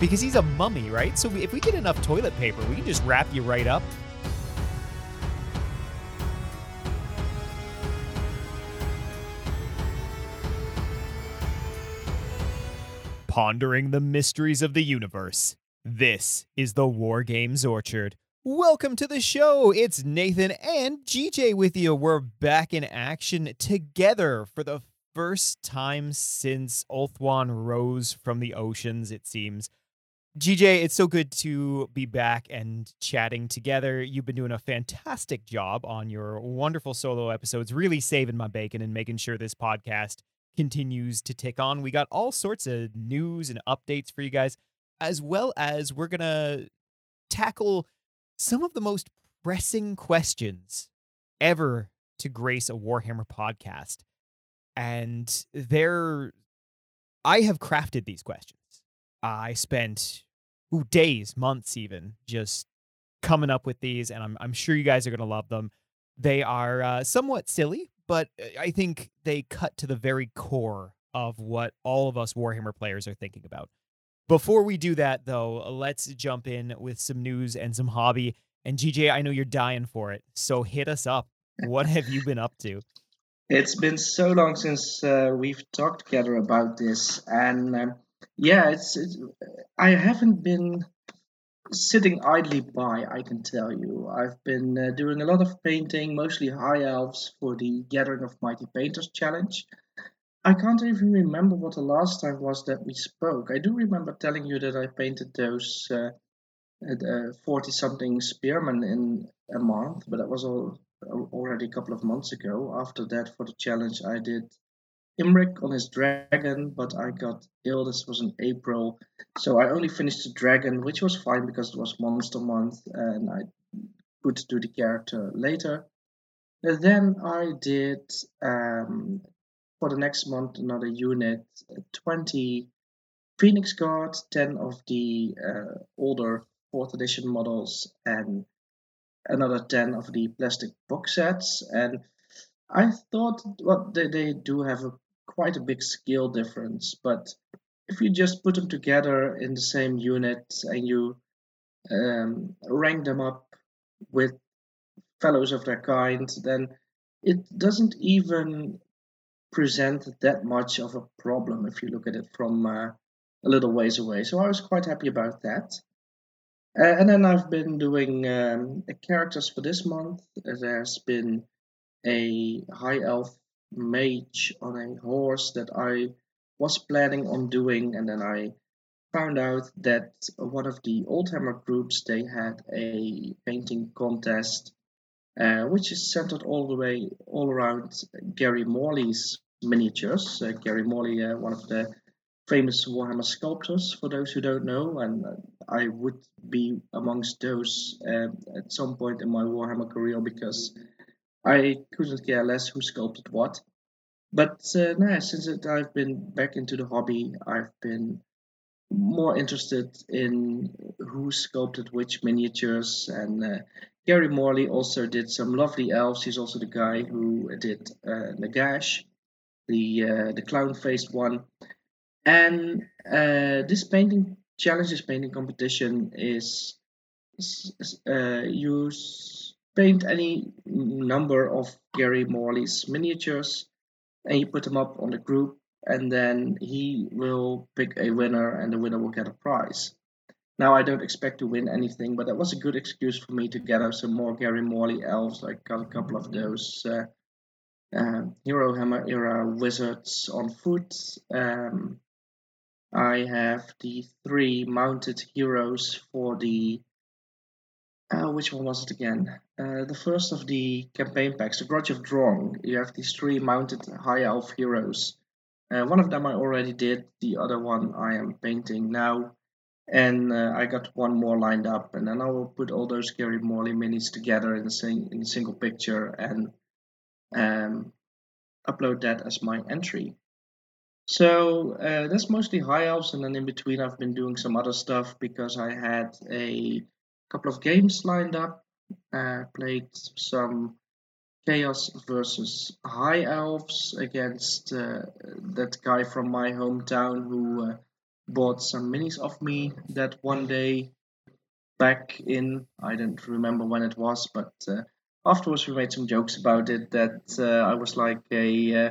because he's a mummy, right? So if we get enough toilet paper, we can just wrap you right up. Pondering the mysteries of the universe. This is the War Games Orchard. Welcome to the show. It's Nathan and GJ with you. We're back in action together for the first time since Ulthuan rose from the oceans, it seems. GJ, it's so good to be back and chatting together. You've been doing a fantastic job on your wonderful solo episodes, really saving my bacon and making sure this podcast continues to tick on. We got all sorts of news and updates for you guys, as well as we're going to tackle some of the most pressing questions ever to grace a Warhammer podcast. And they're, I have crafted these questions. I spent ooh, days, months even, just coming up with these, and I'm, I'm sure you guys are going to love them. They are uh, somewhat silly, but uh, I think they cut to the very core of what all of us Warhammer players are thinking about. Before we do that, though, let's jump in with some news and some hobby. And GJ, I know you're dying for it, so hit us up. What have you been up to? It's been so long since uh, we've talked together about this, and um, yeah, it's, it's I haven't been sitting idly by. I can tell you, I've been uh, doing a lot of painting, mostly high elves for the Gathering of Mighty Painters challenge. I can't even remember what the last time was that we spoke. I do remember telling you that I painted those uh, uh, 40 something spearmen in a month, but that was all already a couple of months ago. After that, for the challenge, I did Imrik on his dragon, but I got ill. This was in April, so I only finished the dragon, which was fine because it was monster month, and I could do the character later. And then I did um, for the next month another unit, 20 Phoenix Guard, 10 of the uh, older fourth edition models, and another 10 of the plastic box sets. And I thought well, they, they do have a quite a big scale difference, but if you just put them together in the same unit and you um, rank them up with fellows of their kind, then it doesn't even present that much of a problem if you look at it from uh, a little ways away. So I was quite happy about that. Uh, and then I've been doing um, characters for this month. There's been a high elf mage on a horse that I was planning on doing, and then I found out that one of the Oldhammer groups they had a painting contest, uh, which is centered all the way all around Gary Morley's miniatures. Uh, Gary Morley, uh, one of the famous Warhammer sculptors, for those who don't know, and I would be amongst those uh, at some point in my Warhammer career because I couldn't care less who sculpted what. But uh, no, since I've been back into the hobby, I've been more interested in who sculpted which miniatures. And uh, Gary Morley also did some lovely elves. He's also the guy who did uh, Nagash, the uh, the clown-faced one. And uh, this painting challenge, this painting competition is, is uh, paint any number of Gary Morley's miniatures and you put them up on the group and then he will pick a winner and the winner will get a prize. Now I don't expect to win anything, but that was a good excuse for me to gather some more Gary Morley elves. I got a couple of those uh, uh, Hero Hammer era wizards on foot. Um, I have the three mounted heroes for the uh, which one was it again? Uh, the first of the campaign packs, the Grudge of Drong. You have these three mounted high elf heroes. Uh, one of them I already did, the other one I am painting now. And uh, I got one more lined up, and then I will put all those Gary Morley minis together in a, sing- in a single picture and um, upload that as my entry. So uh, that's mostly high elves, and then in between I've been doing some other stuff because I had a couple of games lined up. Uh, played some Chaos versus High Elves against uh, that guy from my hometown who uh, bought some minis of me that one day back in I don't remember when it was, but uh, afterwards we made some jokes about it that uh, I was like a uh,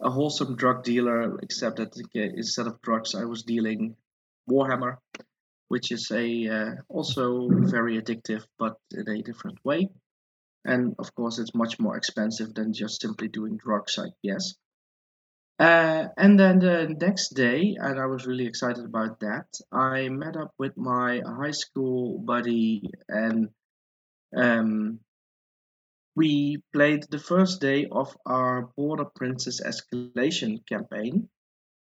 a wholesome drug dealer, except that instead of drugs I was dealing Warhammer, which is a uh, also very addictive, but in a different way. And of course, it's much more expensive than just simply doing drugs, I guess. Uh, and then the next day, and I was really excited about that, I met up with my high school buddy and um, we played the first day of our Border Princes Escalation campaign.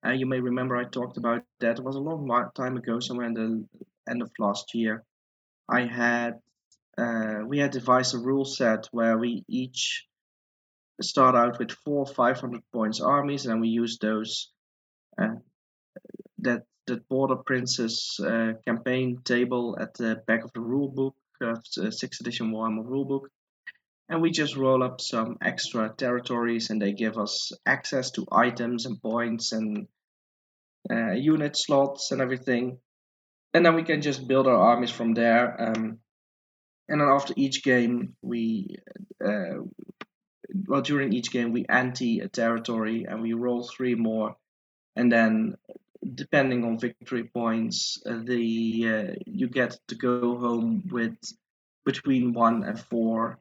Uh, you may remember I talked about that. It was a long time ago, somewhere in the end of last year. I had uh, we had devised a rule set where we each start out with four 500 points armies, and we use those uh, that that Border Princes uh, campaign table at the back of the rule book, the sixth edition Warhammer rule book, and we just roll up some extra territories, and they give us access to items and points and uh, unit slots and everything, and then we can just build our armies from there. Um, and then after each game, we uh, well during each game we ante a territory and we roll three more and then depending on victory points uh, the uh, you get to go home with between one and four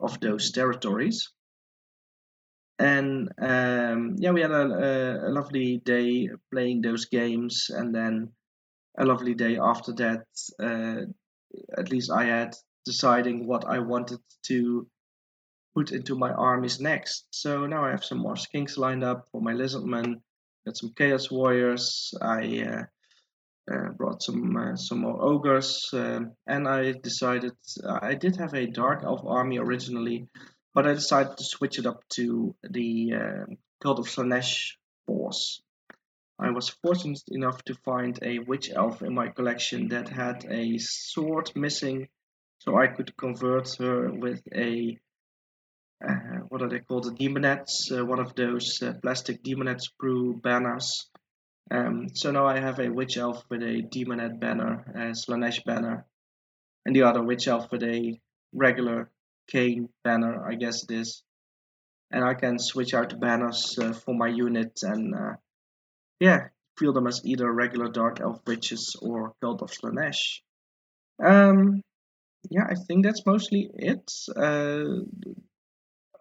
of those territories and um, yeah we had a, a, lovely day playing those games and then a lovely day after that uh, at least i had deciding what i wanted to put into my armies next. So now I have some more skinks lined up for my lizardmen. Got some chaos warriors. I uh, uh, brought some uh, some more ogres, um, and I decided I did have a dark elf army originally, but I decided to switch it up to the um, Cult of Slaanesh force. I was fortunate enough to find a witch elf in my collection that had a sword missing, so I could convert her with a uh, what are they called? The Daemonettes, uh, one of those uh, plastic Daemonette sprue banners. Um, so now I have a witch elf with a Daemonette banner, a Slaanesh banner, and the other witch elf with a regular Khaine banner, I guess it is. And I can switch out banners uh, for my unit and uh, yeah, feel them as either regular dark elf witches or cult of Slaanesh. Um, yeah, I think that's mostly it. Uh,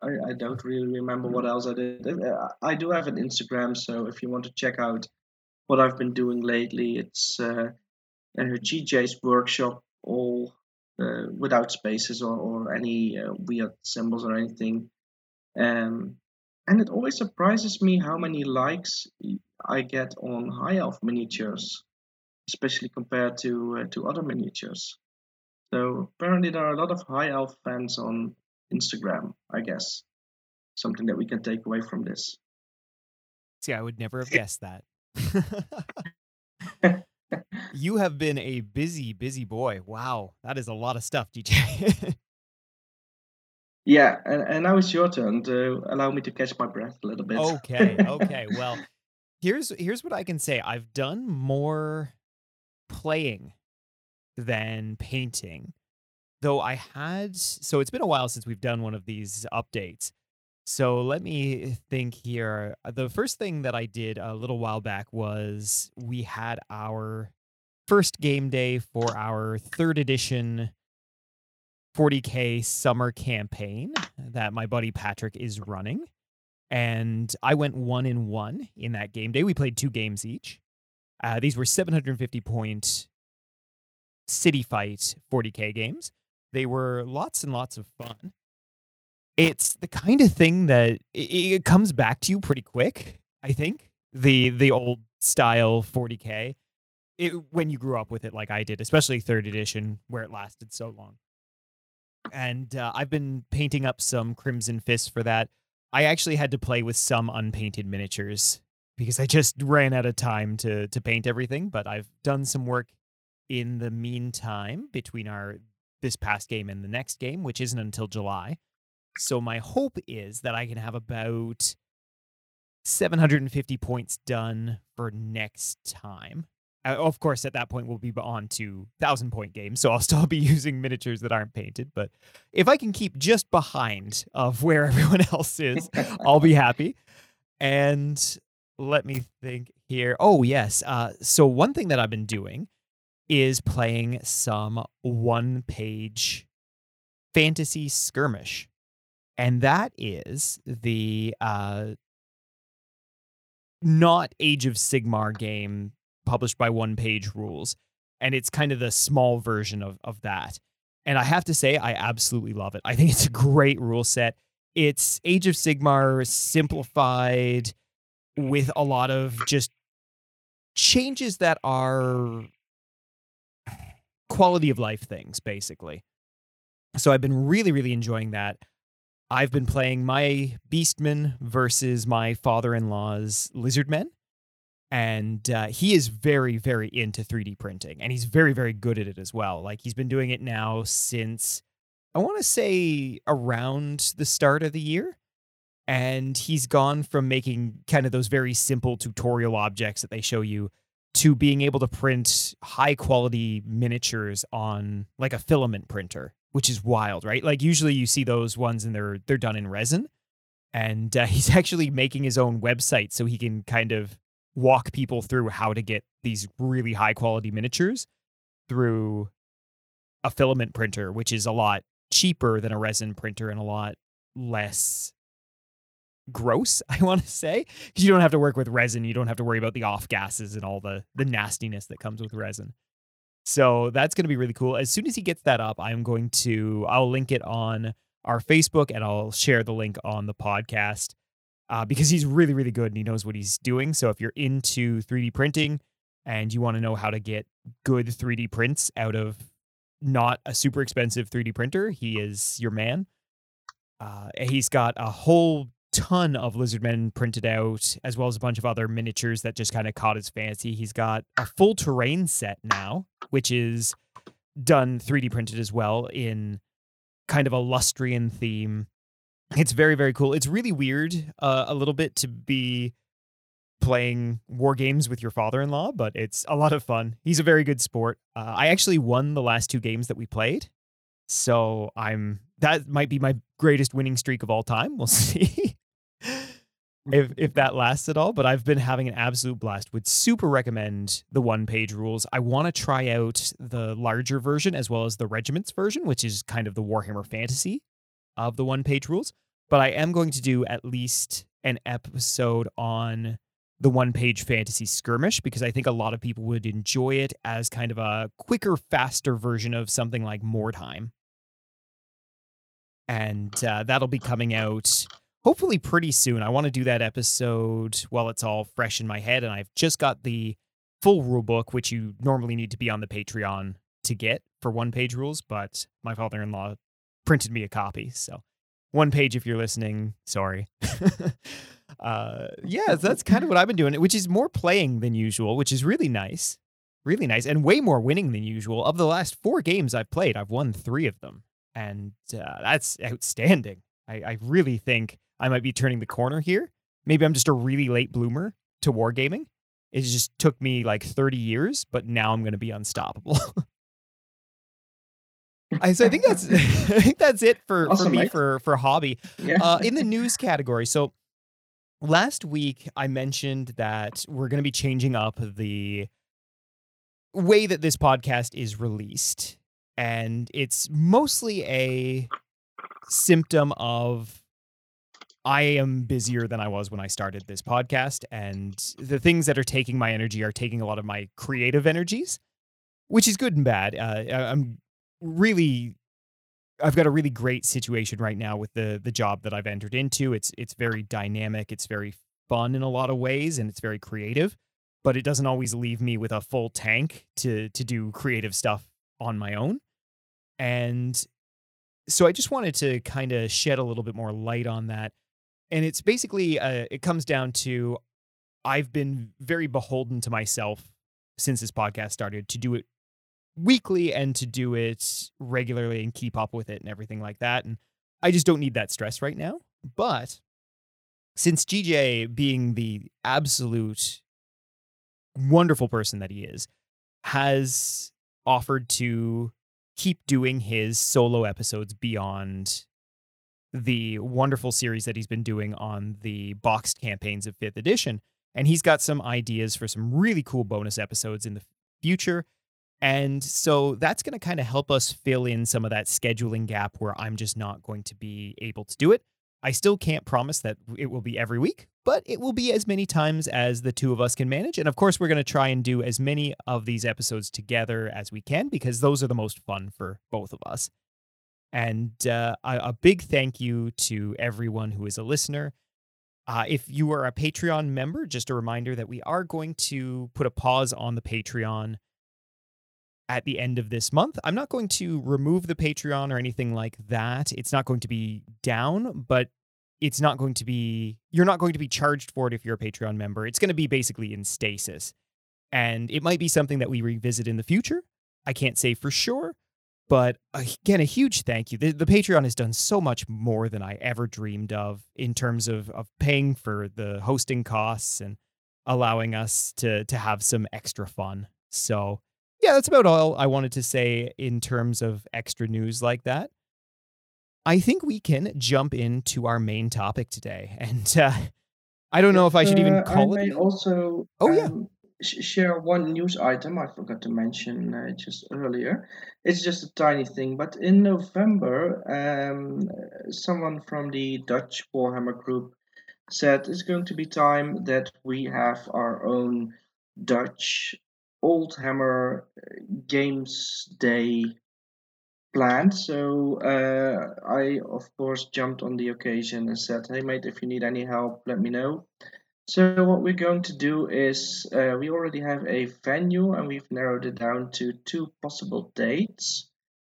I, I don't really remember what else I did. Uh, I do have an Instagram, so if you want to check out what I've been doing lately, it's uh, uh, GJ's workshop, all uh, without spaces or, or any uh, weird symbols or anything. Um, and it always surprises me how many likes I get on high elf miniatures, especially compared to uh, to other miniatures. So apparently there are a lot of high elf fans on Instagram, I guess. Something that we can take away from this. See, I would never have guessed that. you have been a busy, busy boy. Wow, that is a lot of stuff, GJ. yeah, and, and now it's your turn to allow me to catch my breath a little bit. okay, okay. Well, here's here's what I can say. I've done more playing than painting though I had so it's been a while since we've done one of these updates. So let me think here. Uh, the first thing that I did a little while back was we had our first game day for our third edition 40k summer campaign that my buddy Patrick is running. And I went one in one in that game day. We played two games each. Uh, these were 750 point city fight 40k games. They were lots and lots of fun. It's the kind of thing that it, it comes back to you pretty quick, I think. The the old style 40K. It, when you grew up with it like I did, especially third edition where it lasted so long. And uh, I've been painting up some Crimson Fists for that. I actually had to play with some unpainted miniatures because I just ran out of time to to paint everything, but I've done some work in the meantime between our this past game and the next game, which isn't until July. So my hope is that I can have about 750 points done for next time. Uh, of course, at that point, we'll be on to thousand point games, so I'll still be using miniatures that aren't painted. But if I can keep just behind of where everyone else is, I'll be happy. And let me think here. Oh yes, uh, so one thing that I've been doing is playing some one-page fantasy skirmish, and that is the uh, not Age of Sigmar game published by One Page Rules, and it's kind of the small version of of that. And I have to say, I absolutely love it. I think it's a great rule set. It's Age of Sigmar simplified with a lot of just changes that are quality of life things, basically. So I've been really, really enjoying that. I've been playing my Beastmen versus my father in law's Lizardmen and uh, he is very very into 3d printing and he's very very good at it as well. Like he's been doing it now since i want to say around the start of the year. And he's gone from making kind of those very simple tutorial objects that they show you to being able to print high quality miniatures on like a filament printer which is wild right like usually you see those ones and they're they're done in resin and uh, he's actually making his own website so he can kind of walk people through how to get these really high quality miniatures through a filament printer, which is a lot cheaper than a resin printer and a lot less gross, I want to say, because you don't have to work with resin. You don't have to worry about the off gases and all the the nastiness that comes with resin. So that's going to be really cool. As soon as he gets that up, I'm going to I'll link it on our Facebook and I'll share the link on the podcast uh, because he's really, really good and he knows what he's doing. So if you're into 3D printing and you want to know how to get good 3D prints out of not a super expensive 3D printer, he is your man. Uh, he's got a whole ton of Lizardmen printed out, as well as a bunch of other miniatures that just kind of caught his fancy. He's got a full terrain set now, which is done 3D printed as well in kind of a Lustrian theme it's very very cool. It's really weird uh, a little bit to be playing war games with your father-in-law, but it's a lot of fun. He's a very good sport. Uh, I actually won the last two games that we played, so I'm that might be my greatest winning streak of all time. We'll see if if that lasts at all. But I've been having an absolute blast. Would super recommend the one page rules. I want to try out the larger version as well as the regiments version, which is kind of the Warhammer Fantasy of the one page rules, but I am going to do at least an episode on the one page fantasy skirmish because I think a lot of people would enjoy it as kind of a quicker, faster version of something like Mordheim. And uh, that'll be coming out hopefully pretty soon. I want to do that episode while it's all fresh in my head. And I've just got the full rule book, which you normally need to be on the Patreon to get for one page rules. But my father in law printed me a copy. So one page if you're listening. Sorry. uh, yeah, that's kind of what I've been doing, which is more playing than usual, which is really nice. Really nice. And way more winning than usual. Of the last four games I've played, I've won three of them. And uh, that's outstanding. I, I really think I might be turning the corner here. Maybe I'm just a really late bloomer to wargaming. It just took me like 30 years, but now I'm going to be unstoppable. I, so I think that's I think that's it for, awesome, for me mate. for for hobby. Yeah. Uh, in the news category, so last week I mentioned that we're going to be changing up the way that this podcast is released, and it's mostly a symptom of I am busier than I was when I started this podcast, and the things that are taking my energy are taking a lot of my creative energies, which is good and bad. Uh, I'm really I've got a really great situation right now with the the job that I've entered into. It's it's very dynamic, it's very fun in a lot of ways and it's very creative, but it doesn't always leave me with a full tank to to do creative stuff on my own. And so I just wanted to kind of shed a little bit more light on that. And it's basically uh, it comes down to I've been very beholden to myself since this podcast started to do it weekly and to do it regularly and keep up with it and everything like that. And I just don't need that stress right now. But since GJ, being the absolute wonderful person that he is, has offered to keep doing his solo episodes beyond the wonderful series that he's been doing on the boxed campaigns of 5th edition. And he's got some ideas for some really cool bonus episodes in the future. And so that's going to kind of help us fill in some of that scheduling gap where I'm just not going to be able to do it. I still can't promise that it will be every week, but it will be as many times as the two of us can manage. And of course, we're going to try and do as many of these episodes together as we can because those are the most fun for both of us. And uh, a, big thank you to everyone who is a listener. Uh, if you are a Patreon member, just a reminder that we are going to put a pause on the Patreon at the end of this month. I'm not going to remove the Patreon or anything like that. It's not going to be down, but it's not going to be, you're not going to be charged for it if you're a Patreon member. It's going to be basically in stasis. And it might be something that we revisit in the future. I can't say for sure. But again, a huge thank you. The, the Patreon has done so much more than I ever dreamed of in terms of, of paying for the hosting costs and allowing us to to have some extra fun. So yeah, that's about all I wanted to say in terms of extra news like that. I think we can jump into our main topic today, and uh, I don't know if I should even uh, call I it. may also oh yeah, um, sh- share one news item I forgot to mention uh, just earlier. It's just a tiny thing, but in November, um, someone from the Dutch Warhammer group said it's going to be time that we have our own Dutch Old Hammer uh, Games Day planned. So uh, I, of course, jumped on the occasion and said, "Hey, mate, if you need any help, let me know." So what we're going to do is uh, we already have a venue and we've narrowed it down to two possible dates.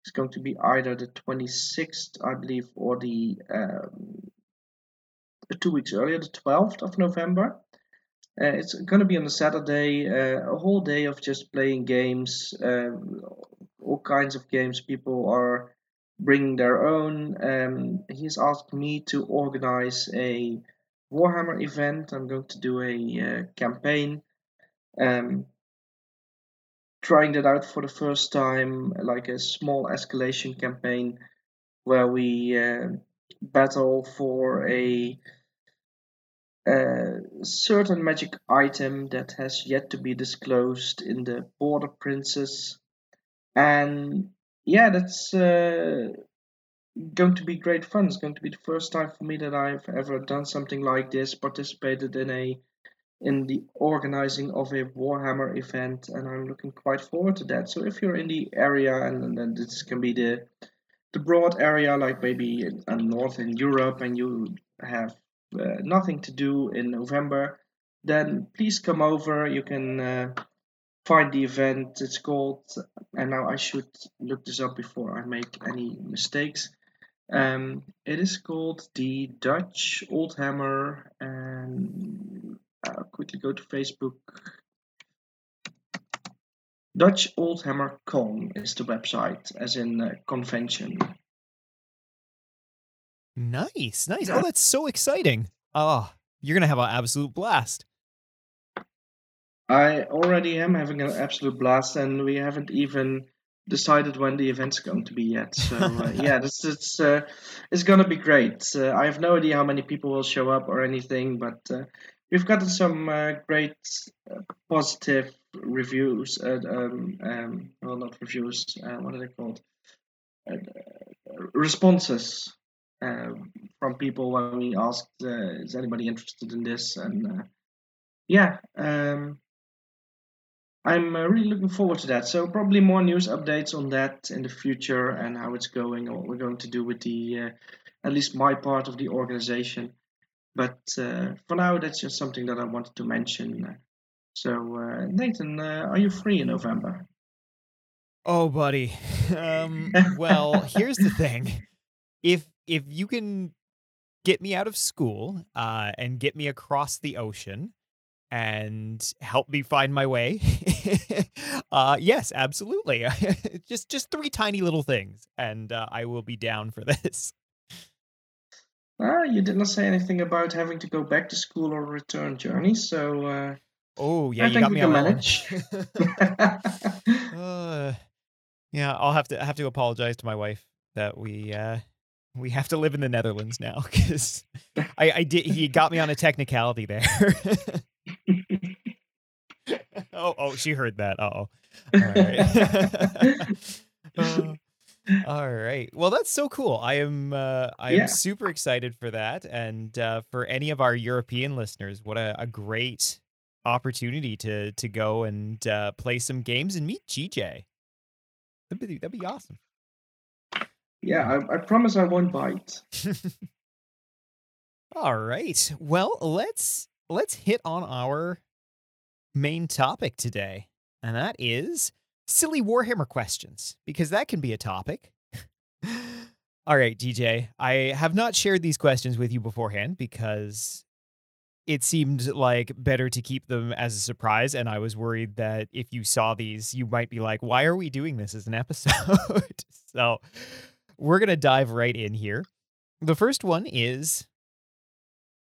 It's going to be either the 26th, I believe, or the um, two weeks earlier, the 12th of November. Uh, it's going to be on a Saturday, uh, a whole day of just playing games, um, all kinds of games. People are bringing their own. Um, he's asked me to organize a Warhammer event. I'm going to do a uh, campaign. Um, trying that out for the first time, like a small escalation campaign where we uh, battle for a, a, certain magic item that has yet to be disclosed in the Border Princes. And yeah, that's uh, going to be great fun. It's going to be the first time for me that I've ever done something like this, participated in a in the organizing of a Warhammer event, and I'm looking quite forward to that. So if you're in the area, and then this can be the the broad area, like maybe in, in Northern Europe, and you have uh, nothing to do in November, then please come over. You can uh, find the event. It's called, and now I should look this up before I make any mistakes. Um, it is called the Dutch Old Hammer, and I'll quickly go to Facebook. Dutch Old Hammer Con is the website, as in uh, convention. Nice, nice. Oh, that's so exciting. Oh, you're going to have an absolute blast. I already am having an absolute blast, and we haven't even decided when the event's going to be yet. So uh, yeah, this it's uh, it's gonna be great. Uh, I have no idea how many people will show up or anything, but uh, we've gotten some uh, great uh, positive reviews. Um, um, well, not reviews. what are they called? responses from people when we asked, "Is anybody interested in this?" And yeah. Um, I'm uh, really looking forward to that. So probably more news updates on that in the future and how it's going and what we're going to do with the, uh, at least my part of the organization. But uh, for now, that's just something that I wanted to mention. So uh, Nathan, uh, are you free in November? Oh, buddy. Um, well, here's the thing: if if you can get me out of school uh, and get me across the ocean and help me find my way uh yes absolutely just just three tiny little things and uh, i will be down for this Ah, you did not say anything about having to go back to school or return journey, so uh, Oh yeah, I you got me on manage. uh, yeah, I'll have to I have to apologize to my wife that we uh we have to live in the Netherlands now because I, I did he got me on a technicality there. Oh oh she heard that. Uh-oh. All right. Uh, all right. Well, that's so cool. I am uh, I am yeah, super excited for that, and uh, for any of our European listeners, what a, a great opportunity to to go and uh, play some games and meet GJ. That'd be that'd be awesome. yeah. I, I promise I won't bite. All right. Well, let's let's hit on our main topic today, and that is silly Warhammer questions because that can be a topic. All right, GJ. I have not shared these questions with you beforehand because it seemed like better to keep them as a surprise. And I was worried that if you saw these, you might be like, why are we doing this as an episode? so we're going to dive right in here. The first one is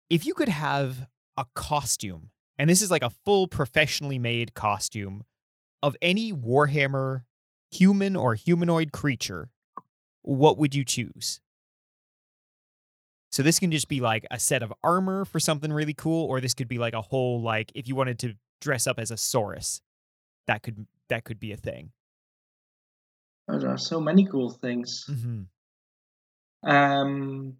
if you could have a costume, and this is like a full professionally made costume of any Warhammer human or humanoid creature, what would you choose? So this can just be like a set of armor for something really cool, or this could be like a whole like if you wanted to dress up as a Saurus, that could that could be a thing. There are so many cool things. hmm Um,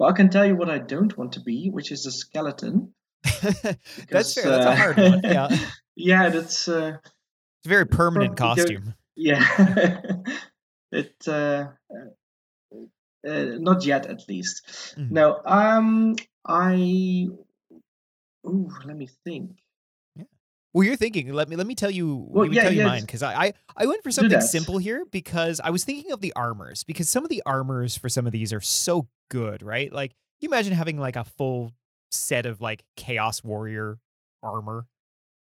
well, I can tell you what I don't want to be, which is a skeleton, That's fair. That's a hard one. Yeah, uh, yeah, that's uh, it's a very permanent costume. Yeah, it uh, uh, not yet, at least. Mhm. No, um, I. Ooh, let me think. Well, you're thinking. Let me let me tell you. Well, Let me yeah, tell you yeah, mine because I, I I went for something simple here because I was thinking of the armors because some of the armors for some of these are so good, right? Like you imagine having like a full set of like Chaos Warrior armor.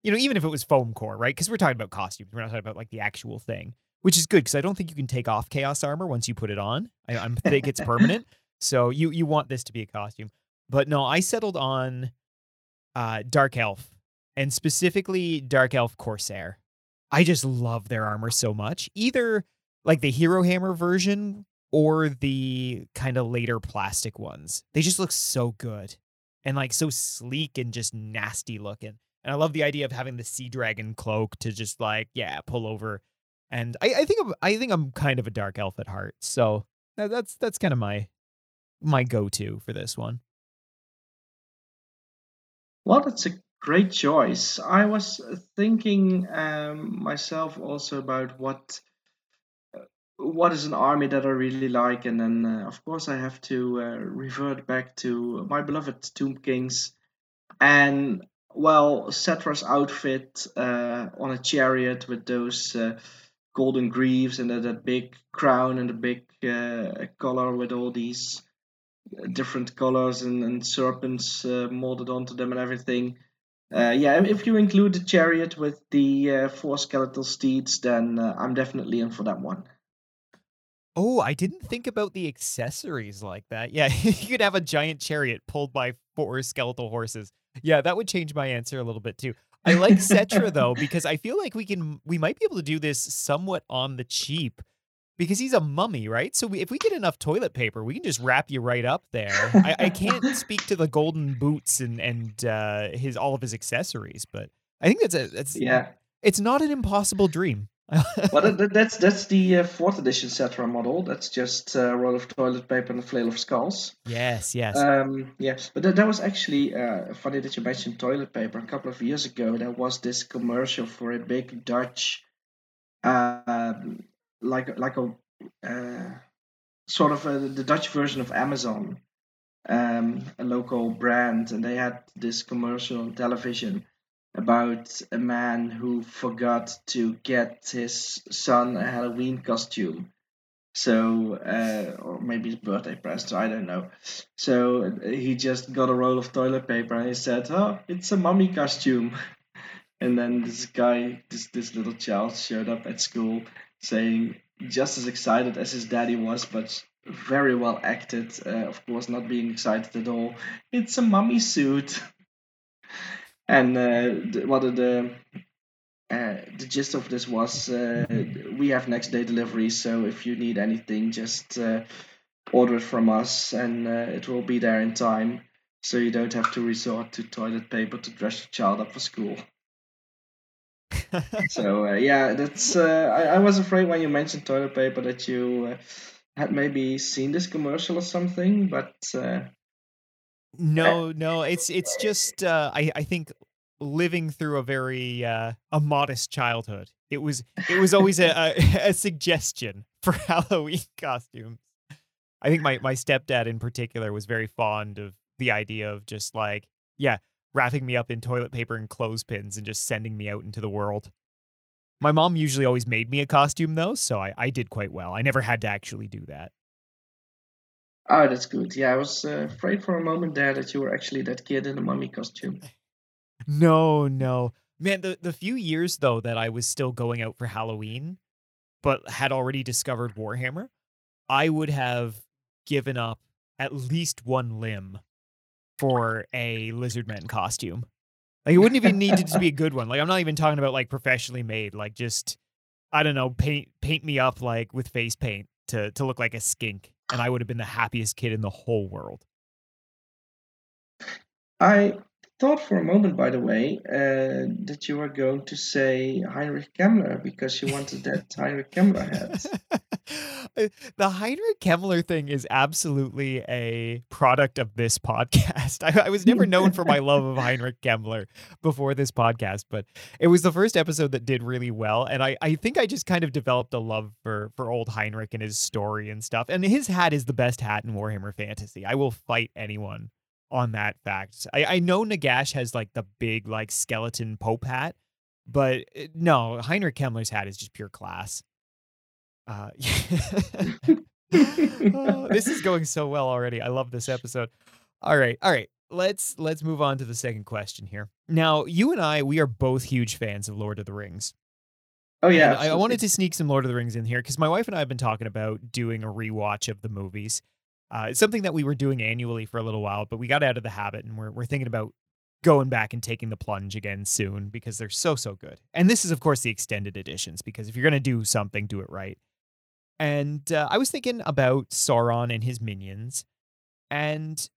You know, even if it was foam core, right? Because we're talking about costumes. We're not talking about like the actual thing, which is good because I don't think you can take off Chaos armor once you put it on. I, I think it's permanent. So you you want this to be a costume, but no, I settled on uh, Dark Elf and specifically Dark Elf Corsair. I just love their armor so much. Either like the Hero Hammer version or the kind of later plastic ones. They just look so good and like so sleek and just nasty looking. And I love the idea of having the Sea Dragon cloak to just like, yeah, pull over. And I, I think I'm, I think I'm kind of a dark elf at heart. So that's that's kind of my my go-to for this one. Well, that's a great choice. I was thinking um, myself also about what what is an army that I really like, and then uh, of course I have to uh, revert back to my beloved Tomb Kings, and well, Settra's outfit uh, on a chariot with those uh, golden greaves and that, big crown and the big uh, collar with all these uh, different colors and, and serpents uh, molded onto them and everything. Uh, yeah, if you include the chariot with the uh, four skeletal steeds, then uh, I'm definitely in for that one. Oh, I didn't think about the accessories like that. Yeah, you could have a giant chariot pulled by four skeletal horses. Yeah, that would change my answer a little bit too. I like Settra though because I feel like we can we might be able to do this somewhat on the cheap because he's a mummy, right? So we, if we get enough toilet paper, we can just wrap you right up there. I, I can't speak to the golden boots and and uh, his all of his accessories, but I think that's a that's Yeah, it's not an impossible dream. well, that, that- that's that's the uh, fourth edition Settra model. That's just uh, a roll of toilet paper and a flail of skulls. yes, yes. Um, yeah, but that, that was actually uh, funny that you mentioned toilet paper. A couple of years ago, there was this commercial for a big Dutch, um, like like a uh, sort of a, the Dutch version of Amazon, um, a local brand, and they had this commercial on television about a man who forgot to get his son a Halloween costume. So, uh, or maybe his birthday present, I don't know. So he just got a roll of toilet paper and he said, "Oh, it's a mummy costume." And then this guy, this this little child, showed up at school saying, just as excited as his daddy was, but very well acted. Uh, of course, not being excited at all. It's a mummy suit. And uh, what the uh, the gist of this was uh, we have next day delivery, so if you need anything, just uh, order it from us, and uh, it will be there in time, so you don't have to resort to toilet paper to dress your child up for school. So uh, yeah, that's. Uh, I, I was afraid when you mentioned toilet paper that you had maybe seen this commercial or something, but no, no, it's it's just uh, I I think living through a very uh, a modest childhood. It was it was always a, a, a suggestion for Halloween costumes. I think my my stepdad in particular was very fond of the idea of just like yeah wrapping me up in toilet paper and clothespins and just sending me out into the world. My mom usually always made me a costume though, so I, I did quite well. I never had to actually do that. Oh, that's good. Yeah, I was uh, afraid for a moment there that you were actually that kid in a mummy costume. No, no. Man, the, the few years though that I was still going out for Halloween, but had already discovered Warhammer, I would have given up at least one limb for a lizardman costume. Like it wouldn't even need to be a good one. Like I'm not even talking about like professionally made. Like just I don't know, paint paint me up like with face paint to to look like a skink, and I would have been the happiest kid in the whole world. I thought for a moment, by the way, uh, that you were going to say Heinrich Kemmler because you wanted that Heinrich Kemmler hat. the Heinrich Kemmler thing is absolutely a product of this podcast. I, I was never known for my love of Heinrich Kemmler before this podcast, but it was the first episode that did really well. And I, I think I just kind of developed a love for, for old Heinrich and his story and stuff. And his hat is the best hat in Warhammer Fantasy. I will fight anyone on that fact. I, I know Nagash has like the big like skeleton pope hat, but eh, no, Heinrich Kemmler's hat is just pure class. Uh, oh, this is going so well already. I love this episode. All right, all right. Let's let's move on to the second question here. Now, you and I, we are both huge fans of Lord of the Rings. Oh yeah, I, I wanted to sneak some Lord of the Rings in here because my wife and I have been talking about doing a rewatch of the movies. Uh, it's something that we were doing annually for a little while, but we got out of the habit and we're, we're thinking about going back and taking the plunge again soon because they're so, so good. And this is, of course, the extended editions because if you're going to do something, do it right. And uh, I was thinking about Sauron and his minions. And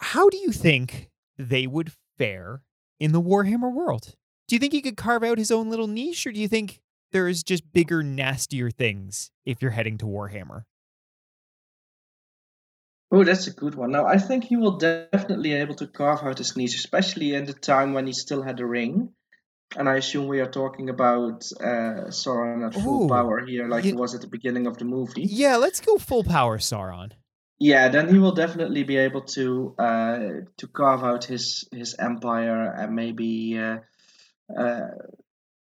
how do you think they would fare in the Warhammer world? Do you think he could carve out his own little niche, or do you think there is just bigger, nastier things if you're heading to Warhammer? Oh, that's a good one. Now, I think he will definitely able to carve out his niche, especially in the time when he still had the ring. And I assume we are talking about uh, Sauron at full Ooh, power here, like he was at the beginning of the movie. Yeah, let's go full power Sauron. Yeah, then he will definitely be able to uh, to carve out his his empire and maybe uh, uh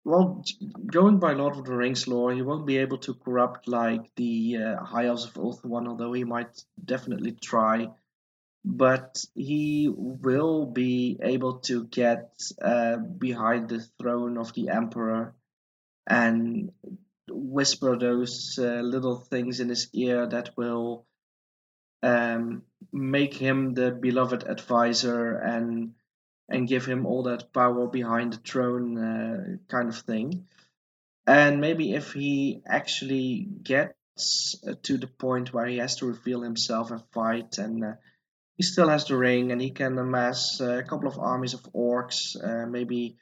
well, going by Lord of the Rings lore, he won't be able to corrupt like the uh, High Elves of Ulthuan, although he might definitely try. But he will be able to get uh, behind the throne of the Emperor and whisper those uh, little things in his ear that will um, make him the beloved advisor and and give him all that power behind the throne uh, kind of thing. And maybe if he actually gets uh, to the point where he has to reveal himself and fight, and uh, he still has the ring, and he can amass uh, a couple of armies of orcs, uh, maybe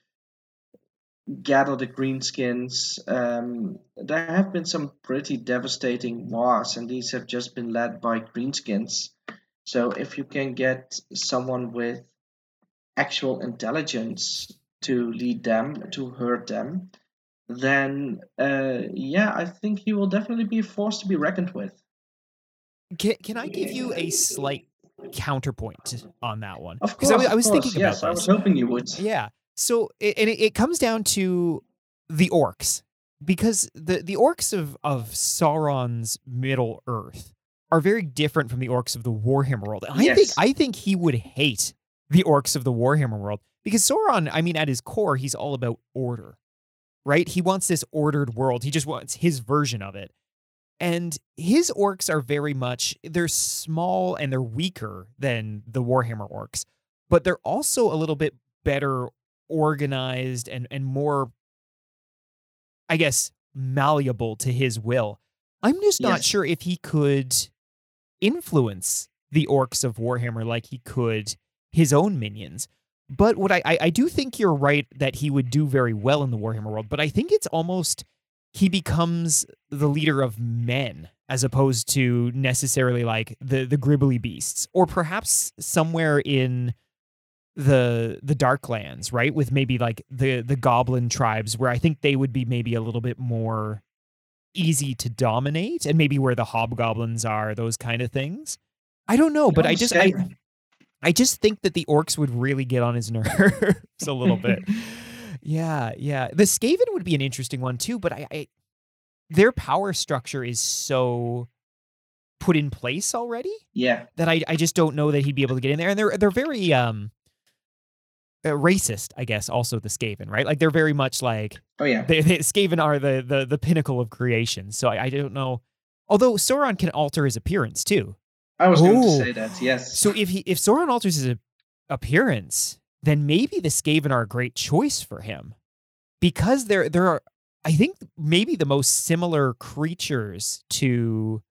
gather the greenskins. Um, there have been some pretty devastating wars, and these have just been led by greenskins. So if you can get someone with actual intelligence to lead them, to hurt them, then uh, yeah, I think he will definitely be a force to be reckoned with. Can, can I give you a slight counterpoint on that one? Of course, I, I was thinking yes, about this. I was hoping you would. Yeah. So, it, and it, it comes down to the orcs because the the orcs of of Sauron's Middle Earth are very different from the orcs of the Warhammer world. I yes. think I think he would hate the orcs of the Warhammer world. Because Sauron, I mean, at his core, he's all about order, right? He wants this ordered world. He just wants his version of it. And his orcs are very much they're small and they're weaker than the Warhammer orcs, but they're also a little bit better organized and and more I guess malleable to his will. I'm just not Yes. sure if he could influence the orcs of Warhammer like he could his own minions. But what I, I I do think you're right that he would do very well in the Warhammer world, but I think it's almost he becomes the leader of men as opposed to necessarily like the the gribbly beasts or perhaps somewhere in the the darklands right with maybe like the the goblin tribes where i think they would be maybe a little bit more easy to dominate and maybe where the hobgoblins are those kind of things i don't know but i just I. I just think that the orcs would really get on his nerves a little bit yeah, yeah. The Skaven would be an interesting one too, but I, I their power structure is so put in place already yeah. that I, I just don't know that he'd be able to get in there. And they're they're very um uh, racist, I guess. Also the Skaven, right? Like they're very much like Oh yeah. they, they, Skaven are the, the the pinnacle of creation. So I, I don't know. Although Sauron can alter his appearance too. I was going to say that. Yes. So if he if Sauron alters his appearance, then maybe the Skaven are a great choice for him. Because there there are I think maybe the most similar creatures to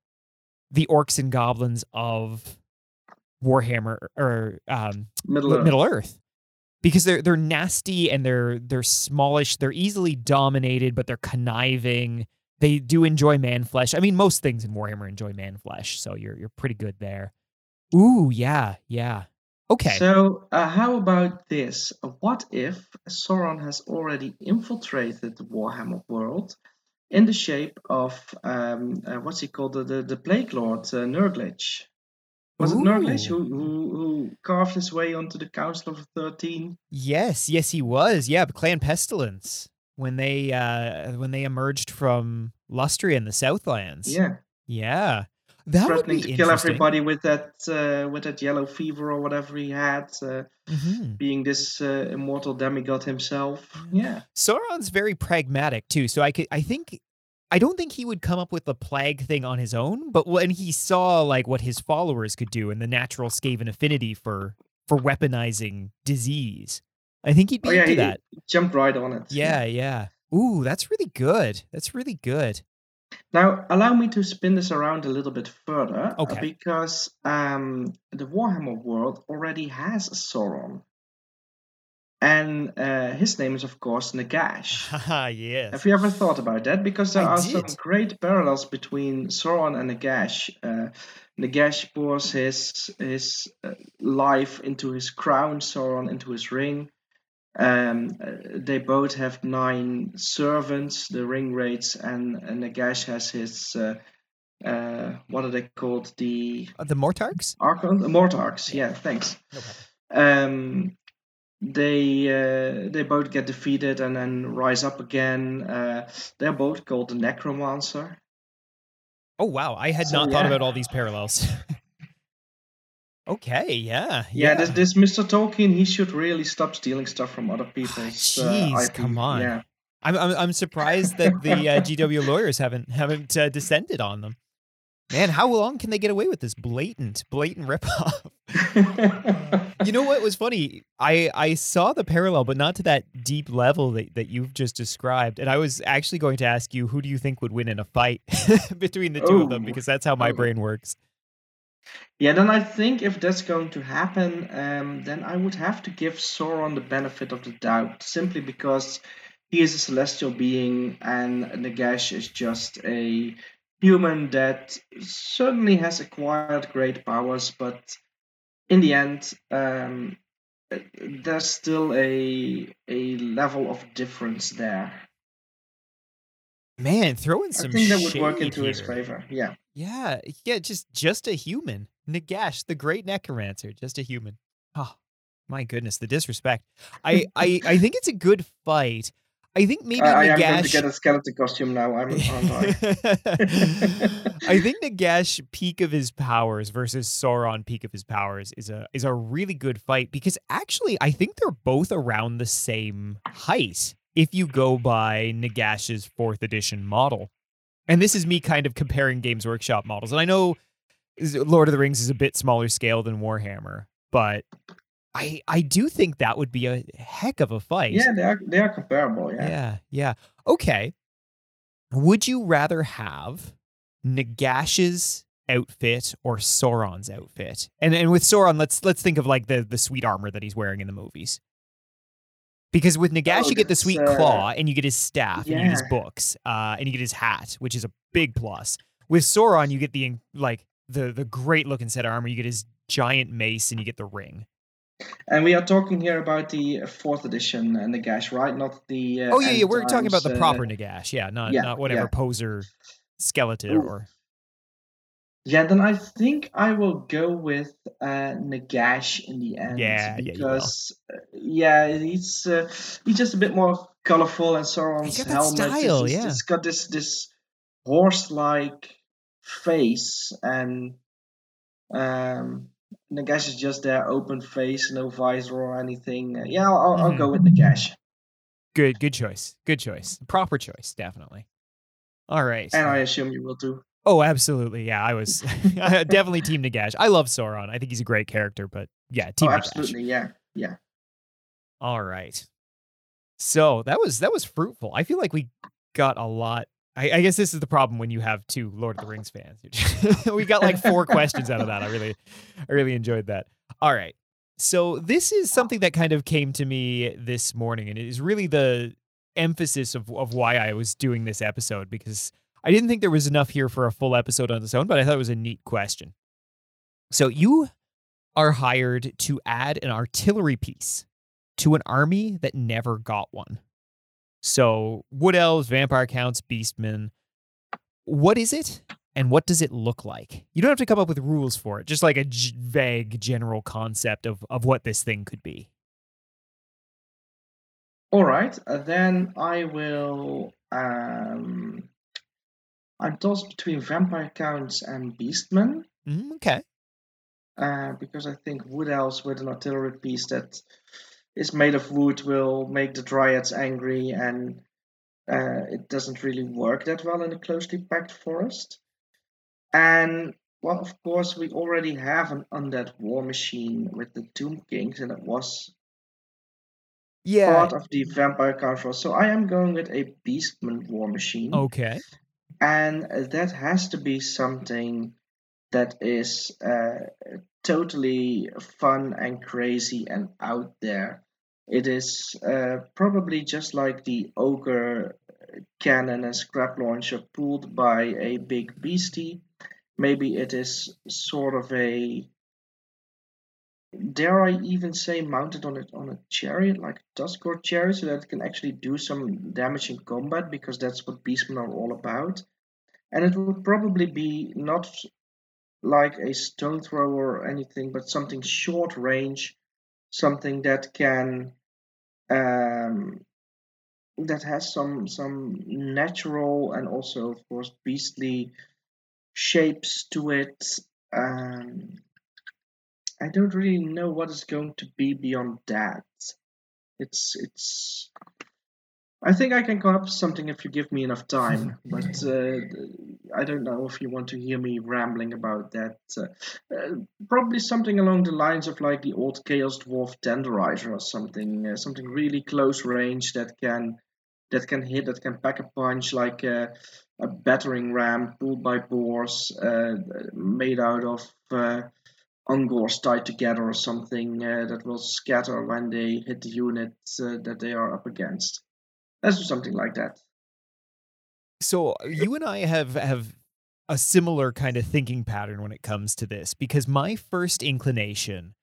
the orcs and goblins of Warhammer or um Middle Earth. Middle Earth. Because they're they're nasty and they're they're smallish, they're easily dominated, but they're conniving. They do enjoy man flesh. I mean, most things in Warhammer enjoy man flesh, so you're you're pretty good there. Ooh, yeah, yeah. Okay. So, uh, how about this? What if Sauron has already infiltrated the Warhammer world in the shape of um, uh, what's he called, the the, the Plague Lord uh, Nurgle? Was it Nurgle Ooh. who, who who carved his way onto the Council of Thirteen? yes, yes, he was. Yeah, Clan Pestilence when they uh when they emerged from Lustria in the Southlands. Yeah, Yeah. That would threatening be to kill everybody with that uh, with that yellow fever or whatever he had, uh, Mhm. being this uh, immortal demigod himself. Yeah, Sauron's very pragmatic too, so I could I think I don't think he would come up with the plague thing on his own, but when he saw like what his followers could do and the natural Skaven affinity for for weaponizing disease, I think he'd be oh yeah, into he that. jumped right on it. Yeah, yeah. Ooh, that's really good. That's really good. Now, allow me to spin this around a little bit further, uh, Okay. because um, the Warhammer world already has a Sauron, and uh, his name is of course Nagash. Haha, yes. Have you ever thought about that? Because there I are some great parallels between Sauron and Nagash. Uh, Nagash pours his his uh, life into his crown, Sauron into his ring. Um, they both have nine servants, the Ringwraiths, and, and Nagash has his uh, uh, what are they called? The Uh, the Mortarchs? Arkhan, the Mortarchs. Yeah, thanks. No. Um, they uh, they both get defeated and then rise up again. Uh, they're both called the Necromancer. Oh wow, I had So, not thought about all these parallels. okay, yeah. Yeah, this this Mr. Tolkien, he should really stop stealing stuff from other people. uh, Jeez, IP. come on. Yeah. I'm I'm, I'm surprised that the uh, GW lawyers haven't haven't uh, descended on them. Man, how long can they get away with this blatant blatant ripoff? you know what was funny? I I saw the parallel, but not to that deep level that, that you've just described. And I was actually going to ask you, who do you think would win in a fight between the two of them? Oh. Because that's how my Oh. brain works. Yeah, then I think if that's going to happen, um, then I would have to give Sauron the benefit of the doubt, simply because he is a celestial being and Nagash is just a human that certainly has acquired great powers, but in the end, um, there's still a a level of difference there. Man, throw in some I think that would work into his favor. Yeah. Yeah, yeah, just just a human. Nagash, the great necromancer, just a human. Oh, my goodness, the disrespect. I I, I think it's a good fight. I think maybe I, I am going to get a skeleton costume now. I'm, aren't I? I think Nagash peak of his powers versus Sauron peak of his powers is a is a really good fight because actually I think they're both around the same height if you go by Nagash's fourth edition model. And this is me kind of comparing Games Workshop models. And I know Lord of the Rings is a bit smaller scale than Warhammer, but I I do think that would be a heck of a fight. Yeah, they are they are comparable. Yeah. Yeah, yeah. Okay. Would you rather have Nagash's outfit or Sauron's outfit? And and with Sauron, let's let's think of like the the sweet armor that he's wearing in the movies. Because with Nagash, Oh, you get the sweet uh, claw, and you get his staff, and you get his books, uh, and you get his hat, which is a big plus. With Sauron, you get the like the the great looking set of armor. You get his giant mace, and you get the ring. And we are talking here about the fourth edition and the gash, right? Not the. Uh, Oh yeah, yeah. We're talking about the uh, proper Nagash, yeah, not yeah, not whatever yeah. poser skeleton Ooh. or Yeah, then I think I will go with uh, Nagash in the end. Yeah, yeah, because uh, yeah, he's uh, he's just a bit more colorful, and got that helmet style, is- yeah. it's got this this horse-like face, and um, Nagash is just their open face, no visor or anything. Uh, yeah, I'll, I'll, I'll go with Nagash, good good choice. Good choice. Proper choice, definitely. All right. and I assume you will too. Oh, absolutely. Yeah, I was definitely Team Nagash. I love Sauron. I think he's a great character, but yeah, Team oh, Nagash. absolutely, yeah, yeah. All right. So that was that was fruitful. I feel like we got a lot. I, I guess this is the problem when you have two Lord of the Rings fans. we got like four questions out of that. I really, I really enjoyed that. All right. So this is something that kind of came to me this morning, and it is really the emphasis of of why I was doing this episode because I didn't think there was enough here for a full episode on its own, but I thought it was a neat question. So you are hired to add an artillery piece to an army that never got one. So, wood elves, vampire counts, beastmen. What is it and what does it look like? You don't have to come up with rules for it, just like a g- vague general concept of, of what this thing could be. All right, uh, then I will. Um, I'm tossed between vampire counts and beastmen Mm, okay. uh, because I think wood elves with an artillery piece that is made of wood will make the dryads angry, and uh, it doesn't really work that well in a closely packed forest. And well, of course, we already have an undead war machine with the Tomb Kings, and it was Yeah. part of the vampire counts. So I am going with a beastman war machine. Okay. And that has to be something that is uh, totally fun and crazy and out there. It is uh, probably just like the ogre cannon and scrap launcher pulled by a big beastie. Maybe it is sort of a dare I even say mounted on a on a chariot like a Tuskgor chariot so that it can actually do some damage in combat because that's what beastmen are all about and it would probably be not like a stone thrower or anything, but something short range, something that can um, that has some some natural and also of course beastly shapes to it. Um, I don't really know what is going to be beyond that. It's it's I think I can come up with something if you give me enough time, but uh, I don't know if you want to hear me rambling about that. Uh, uh, probably something along the lines of like the old Chaos Dwarf Tenderizer or something, uh, something really close range that can that can hit, that can pack a punch, like a, a battering ram pulled by boars, uh, made out of uh, ungors tied together or something uh, that will scatter when they hit the unit uh, that they are up against. Let's do something like that. So you and I have have a similar kind of thinking pattern when it comes to this because my first inclination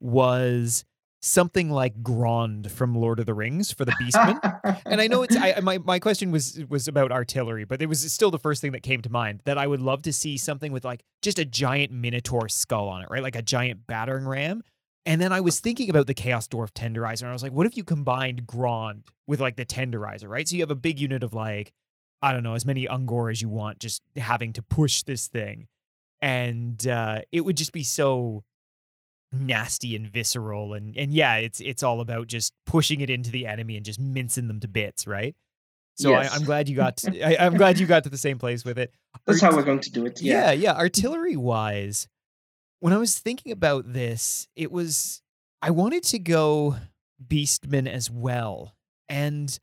was something like Grond from Lord of the Rings for the Beastmen. and I know it's I, my my question was was about artillery, but it was still the first thing that came to mind that I would love to see something with like just a giant minotaur skull on it, right? Like a giant battering ram. And then I was thinking about the Chaos Dwarf Tenderizer, and I was like, what if you combined Grond with like the Tenderizer, right? So you have a big unit of like, I don't know, as many Ungor as you want, just having to push this thing. And uh, it would just be so nasty and visceral and and yeah it's it's all about just pushing it into the enemy and just mincing them to bits right So Yes. I, I'm glad you got. To, I, I'm glad you got to the same place with it. That's Art- how we're going to do it. yeah, Yeah. yeah. Artillery wise, when I was thinking about this, it was I wanted to go Beastman as well, and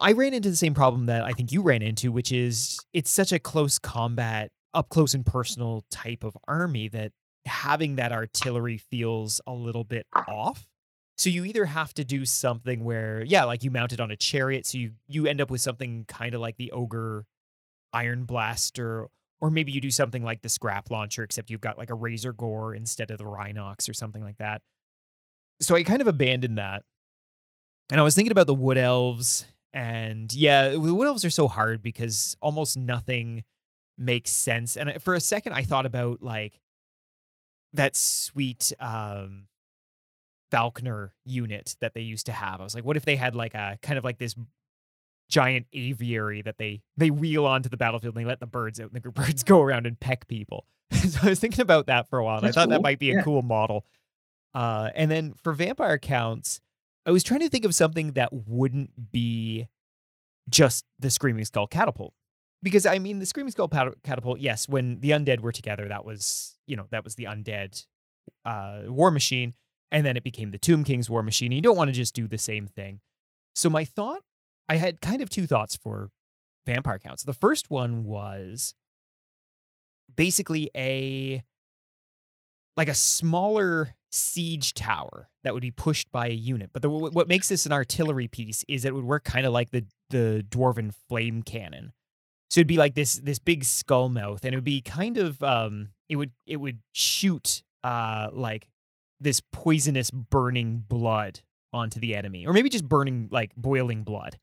i ran into the same problem that I think you ran into, which is it's such a close combat, up close and personal type of army that having that artillery feels a little bit off. So you either have to do something where, yeah, like you mount it on a chariot, so you you end up with something kind of like the ogre iron blaster, or maybe you do something like the scrap launcher, except you've got like a Razorgor instead of the Rhinox or something like that. So I kind of abandoned that. And I was thinking about the wood elves, and yeah, the wood elves are so hard because almost nothing makes sense. And for a second, I thought about like that sweet um Falconer unit that they used to have. I was like, what if they had like a kind of like this giant aviary that they they wheel onto the battlefield and they let the birds out and the birds go around and peck people. so I was thinking about that for a while and That's I thought that might be a Yeah. cool model. Uh, and then for vampire counts, I was trying to think of something that wouldn't be just the Screaming Skull catapult. Because I mean, the Screaming Skull catapult, yes, when the undead were together, that was, you know, that was the undead uh, war machine. And then it became the Tomb King's war machine. You don't want to just do the same thing. So my thought, I had kind of two thoughts for vampire counts. The first one was basically a like a smaller siege tower that would be pushed by a unit. But the, what makes this an artillery piece is it would work kind of like the the dwarven flame cannon. So it'd be like this this big skull mouth, and it would be kind of um it would it would shoot uh like this poisonous burning blood onto the enemy, or maybe just burning like boiling blood.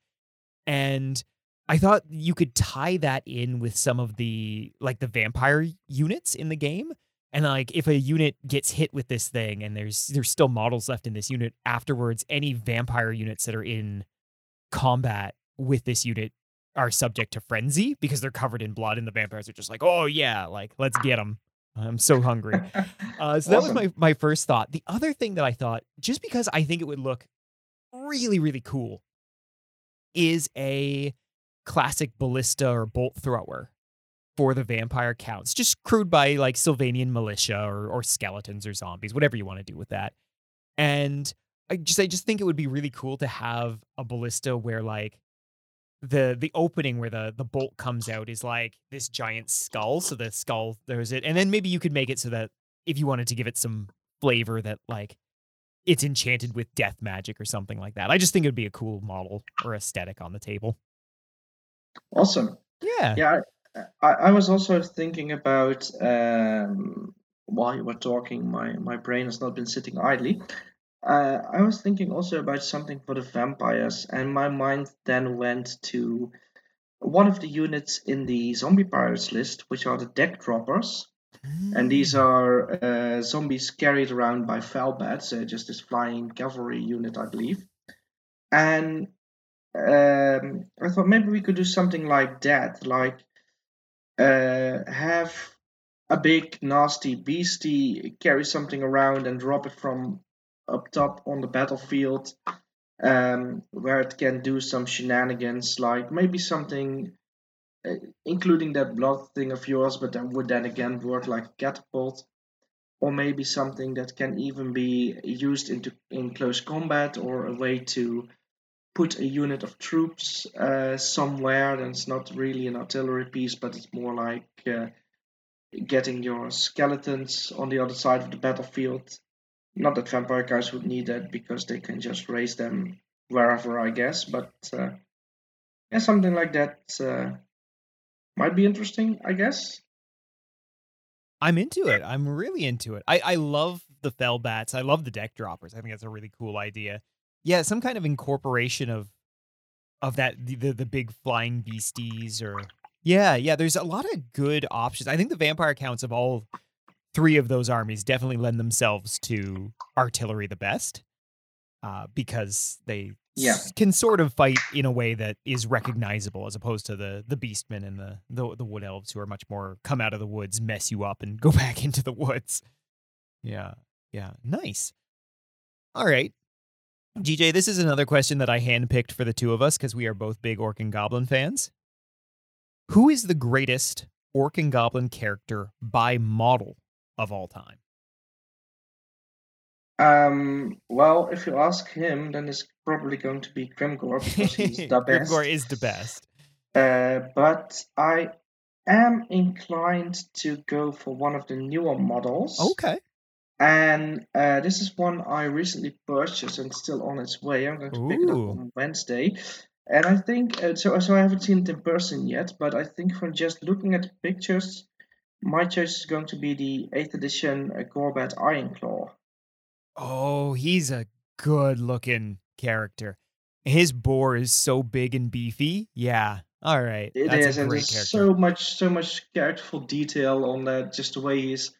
And I thought you could tie that in with some of the like the vampire units in the game. And like if a unit gets hit with this thing and there's there's still models left in this unit afterwards, any vampire units that are in combat with this unit are subject to frenzy because they're covered in blood and the vampires are just like, "Oh yeah, like let's get them. I'm so hungry." Uh, so that was my my first thought. The other thing that I thought, just because I think it would look really really cool, is a classic ballista or bolt thrower for the vampire counts, just crewed by like Sylvanian militia or or skeletons or zombies, whatever you want to do with that. And I just I just think it would be really cool to have a ballista where like the the opening where the the bolt comes out is like this giant skull. So the skull there's it, and then maybe you could make it so that if you wanted to give it some flavor that like it's enchanted with death magic or something like that. I just think it'd be a cool model or aesthetic on the table. Awesome. Yeah. Yeah, I, I I was also thinking about um, while you were talking, my, my brain has not been sitting idly. Uh, I was thinking also about something for the vampires, and my mind then went to one of the units in the zombie pirates list, which are the deck droppers. And these are uh, zombies carried around by Fell Bats, uh, just this flying cavalry unit, I believe. And um, I thought maybe we could do something like that, like uh, have a big nasty beastie carry something around and drop it from up top on the battlefield, um, where it can do some shenanigans, like maybe something uh, including that blood thing of yours, but that would then again work like a catapult, or maybe something that can even be used into in close combat or a way to put a unit of troops uh, somewhere. Then it's not really an artillery piece, but it's more like uh, getting your skeletons on the other side of the battlefield. Not that vampire guys would need that because they can just raise them wherever, I guess. But uh, yeah, something like that uh, might be interesting, I guess. I'm into it. I'm really into it. I, I love the fell bats. I love the deck droppers. I think that's a really cool idea. Yeah, some kind of incorporation of of that the the, the big flying beasties or yeah, yeah. There's a lot of good options. I think the vampire counts of all three of those armies definitely lend themselves to artillery the best uh, because they Yeah. s- can sort of fight in a way that is recognizable as opposed to the the beastmen and the, the the wood elves who are much more come out of the woods, mess you up, and go back into the woods. Yeah, yeah, nice. All right. GJ, this is another question that I handpicked for the two of us because we are both big Orc and Goblin fans. Who is the greatest Orc and Goblin character by model of all time? Um, well, if you ask him, then it's probably going to be Grimgor because he's the best. Grimgor is the best. Uh, but I am inclined to go for one of the newer models. Okay. And uh, this is one I recently purchased and still on its way. I'm going to pick it up on Wednesday. And I think uh, so. So I haven't seen it in person yet, but I think from just looking at the pictures, my choice is going to be the eighth edition uh, Gorbad Ironclaw. Oh, he's a good looking character. His boar is so big and beefy. Yeah. All right. It That's is, a and there's character. so much, so much characterful detail on that. Just the way he's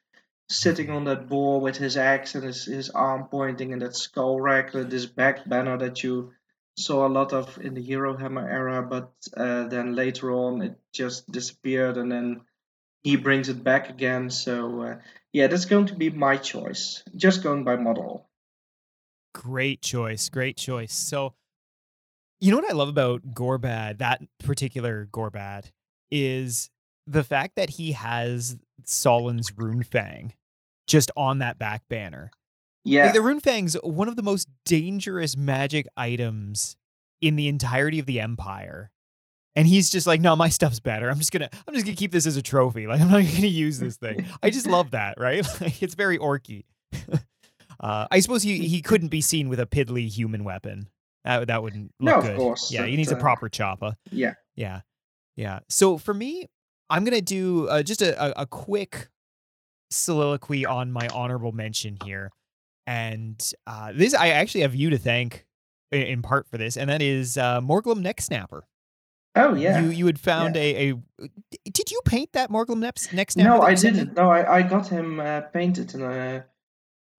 sitting Mm-hmm. on that boar with his axe and his, his arm pointing, and that skull rack, this back banner that you saw a lot of in the Hero Hammer era, but uh, then later on it just disappeared, and then he brings it back again. So uh, yeah, that's going to be my choice. Just going by model. Great choice. Great choice. So, you know what I love about Gorbad, that particular Gorbad, is the fact that he has Solland's Rune Fang just on that back banner. Yeah, Like the Rune Fang's one of the most dangerous magic items in the entirety of the Empire. And he's just like, no, my stuff's better. I'm just gonna, I'm just gonna keep this as a trophy. Like, I'm not gonna use this thing. I just love that, right? Like, it's very orky. uh, I suppose he he couldn't be seen with a piddly human weapon. That that wouldn't look No, of good. course, Yeah, he needs a uh, proper chopper. yeah. Yeah, yeah. So for me, I'm gonna do uh, just a, a, a quick soliloquy on my honorable mention here, and uh, this I actually have you to thank i- in part for this, and that is uh, Morglum Neck Snapper. Oh yeah. You you had found a, a did you paint that Morglum neck Snapper? No, I sent didn't. No, I, I got him uh, painted in a,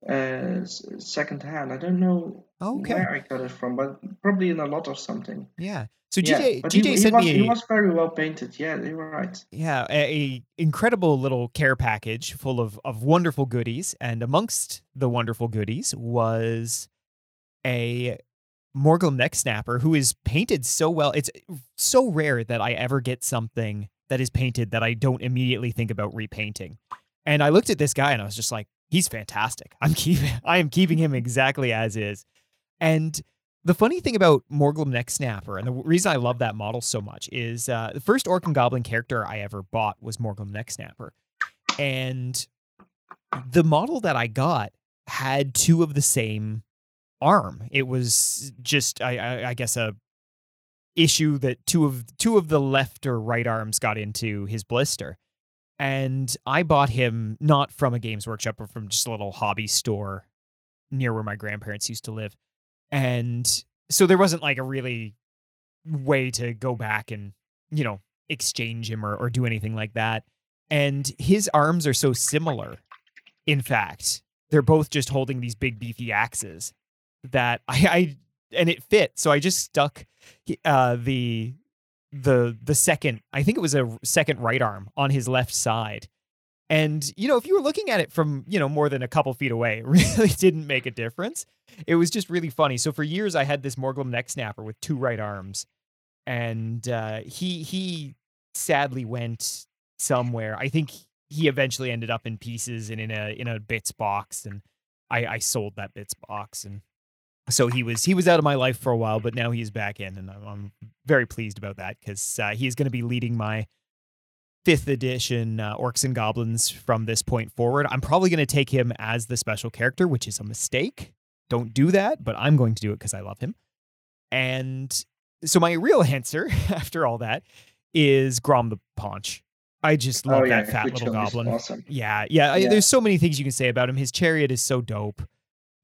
uh second hand. I don't know Okay, where I got it from, but probably in a lot or something. yeah. So Yeah, GJ but GJ he, he was, me he was very well painted. Yeah, you were right. yeah a, a incredible little care package full of of wonderful goodies, and amongst the wonderful goodies was a Morglum neck snapper who is painted so well. It's so rare that I ever get something that is painted that I don't immediately think about repainting. And I looked at this guy and I was just like, he's fantastic. I'm keeping I am keeping him exactly as is. And the funny thing about Morglum Neck Snapper, and the reason I love that model so much, is uh, the first Orc and Goblin character I ever bought was Morglum Neck Snapper. And the model that I got had two of the same arm. It was just, I, I, I guess, a issue that two of two of the left or right arms got into his blister. And I bought him not from a Games Workshop, but from just a little hobby store near where my grandparents used to live. And so there wasn't like a really way to go back and, you know, exchange him or, or do anything like that. And his arms are so similar. In fact, they're both just holding these big beefy axes that I, I and it fit. So I just stuck uh, the the the second I think it was a second right arm on his left side. And you know, if you were looking at it from you know more than a couple feet away, it really didn't make a difference. It was just really funny. So for years, I had this Morglum neck snapper with two right arms, and uh, he he sadly went somewhere. I think he eventually ended up in pieces and in a in a bits box, and I, I sold that bits box, and so he was he was out of my life for a while, but now he's back in, and I'm, I'm very pleased about that because uh, he's going to be leading my fifth edition uh, Orcs and Goblins from this point forward. I'm probably going to take him as the special character, which is a mistake. Don't do that, but I'm going to do it because I love him. And so my real answer after all that is Grom the Paunch. I just love oh yeah, that fat little goblin. Awesome. Yeah, yeah, I- Yeah. There's so many things you can say about him. His chariot is so dope.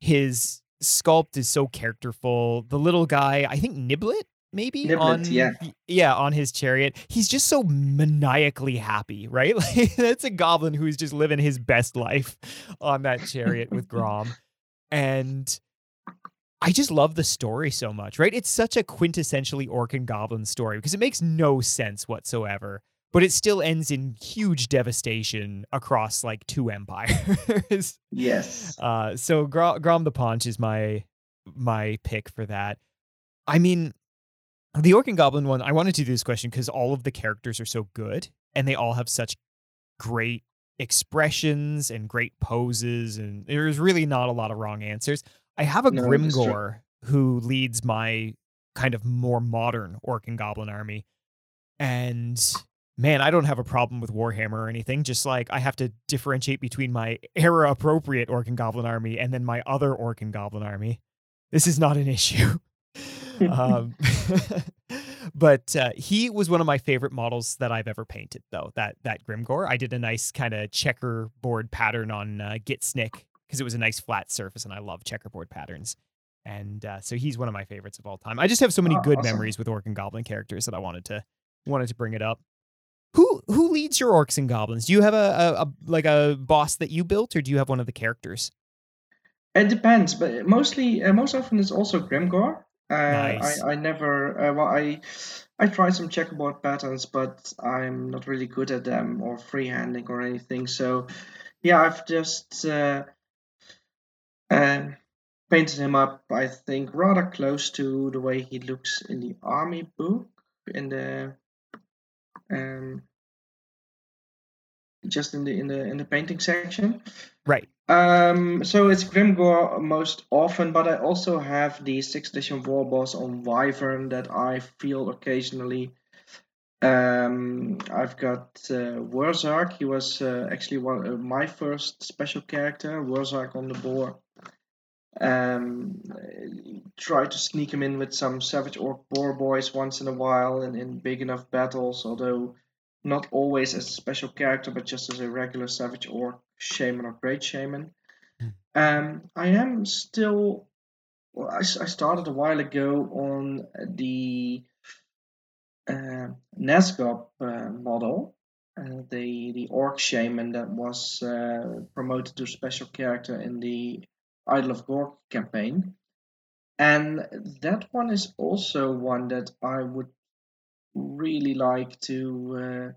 His sculpt is so characterful. The little guy, I think Niblit, maybe Niblit, on yeah. yeah on his chariot. He's just so maniacally happy, right? Like that's a goblin who's just living his best life on that chariot with Grom, and I just love the story so much, right? It's such a quintessentially orc and goblin story because it makes no sense whatsoever, but it still ends in huge devastation across like two empires. Yes. uh, so Grom, Grom the Paunch is my my pick for that. I mean, the Orc and Goblin one, I wanted to do this question because all of the characters are so good and they all have such great expressions and great poses, and there's really not a lot of wrong answers. I have a No, who leads my kind of more modern Orc and Goblin army. And man, I don't have a problem with Warhammer or anything. Just like I have to differentiate between my era appropriate Orc and Goblin army and then my other Orc and Goblin army. This is not an issue. um, but uh, he was one of my favorite models that I've ever painted, though. That that Grimgor, I did a nice kind of checkerboard pattern on uh, Gitsnik because it was a nice flat surface, and I love checkerboard patterns. And uh, so he's one of my favorites of all time. I just have so many Oh, good awesome. memories with Orc and Goblin characters that I wanted to wanted to bring it up. Who who leads your orcs and goblins? Do you have a, a, a like a boss that you built, or do you have one of the characters? It depends, but mostly, uh, most often it's also Grimgor. Uh, Nice. I, I never, uh, well, I, I try some checkerboard patterns, but I'm not really good at them or freehanding or anything. So, yeah, I've just uh, um painted him up. I think rather close to the way he looks in the army book, in the, um, just in the in the in the painting section. Right. Um, so it's Grimgor most often, but I also have the 6th edition war boss on Wyvern that I feel occasionally. Um, I've got uh, Wurrzag. He was uh, actually one uh, my first special character, Wurrzag on the board. Um, try to sneak him in with some Savage Orc Boar Boys once in a while in, in big enough battles, although not always as a special character, but just as a regular Savage Orc Shaman or Great Shaman. Hmm. Um, I am still. Well, I, I started a while ago on the uh, uh, model, uh, the the Orc Shaman that was uh, promoted to special character in the Idol of Gork campaign, and that one is also one that I would really like to uh,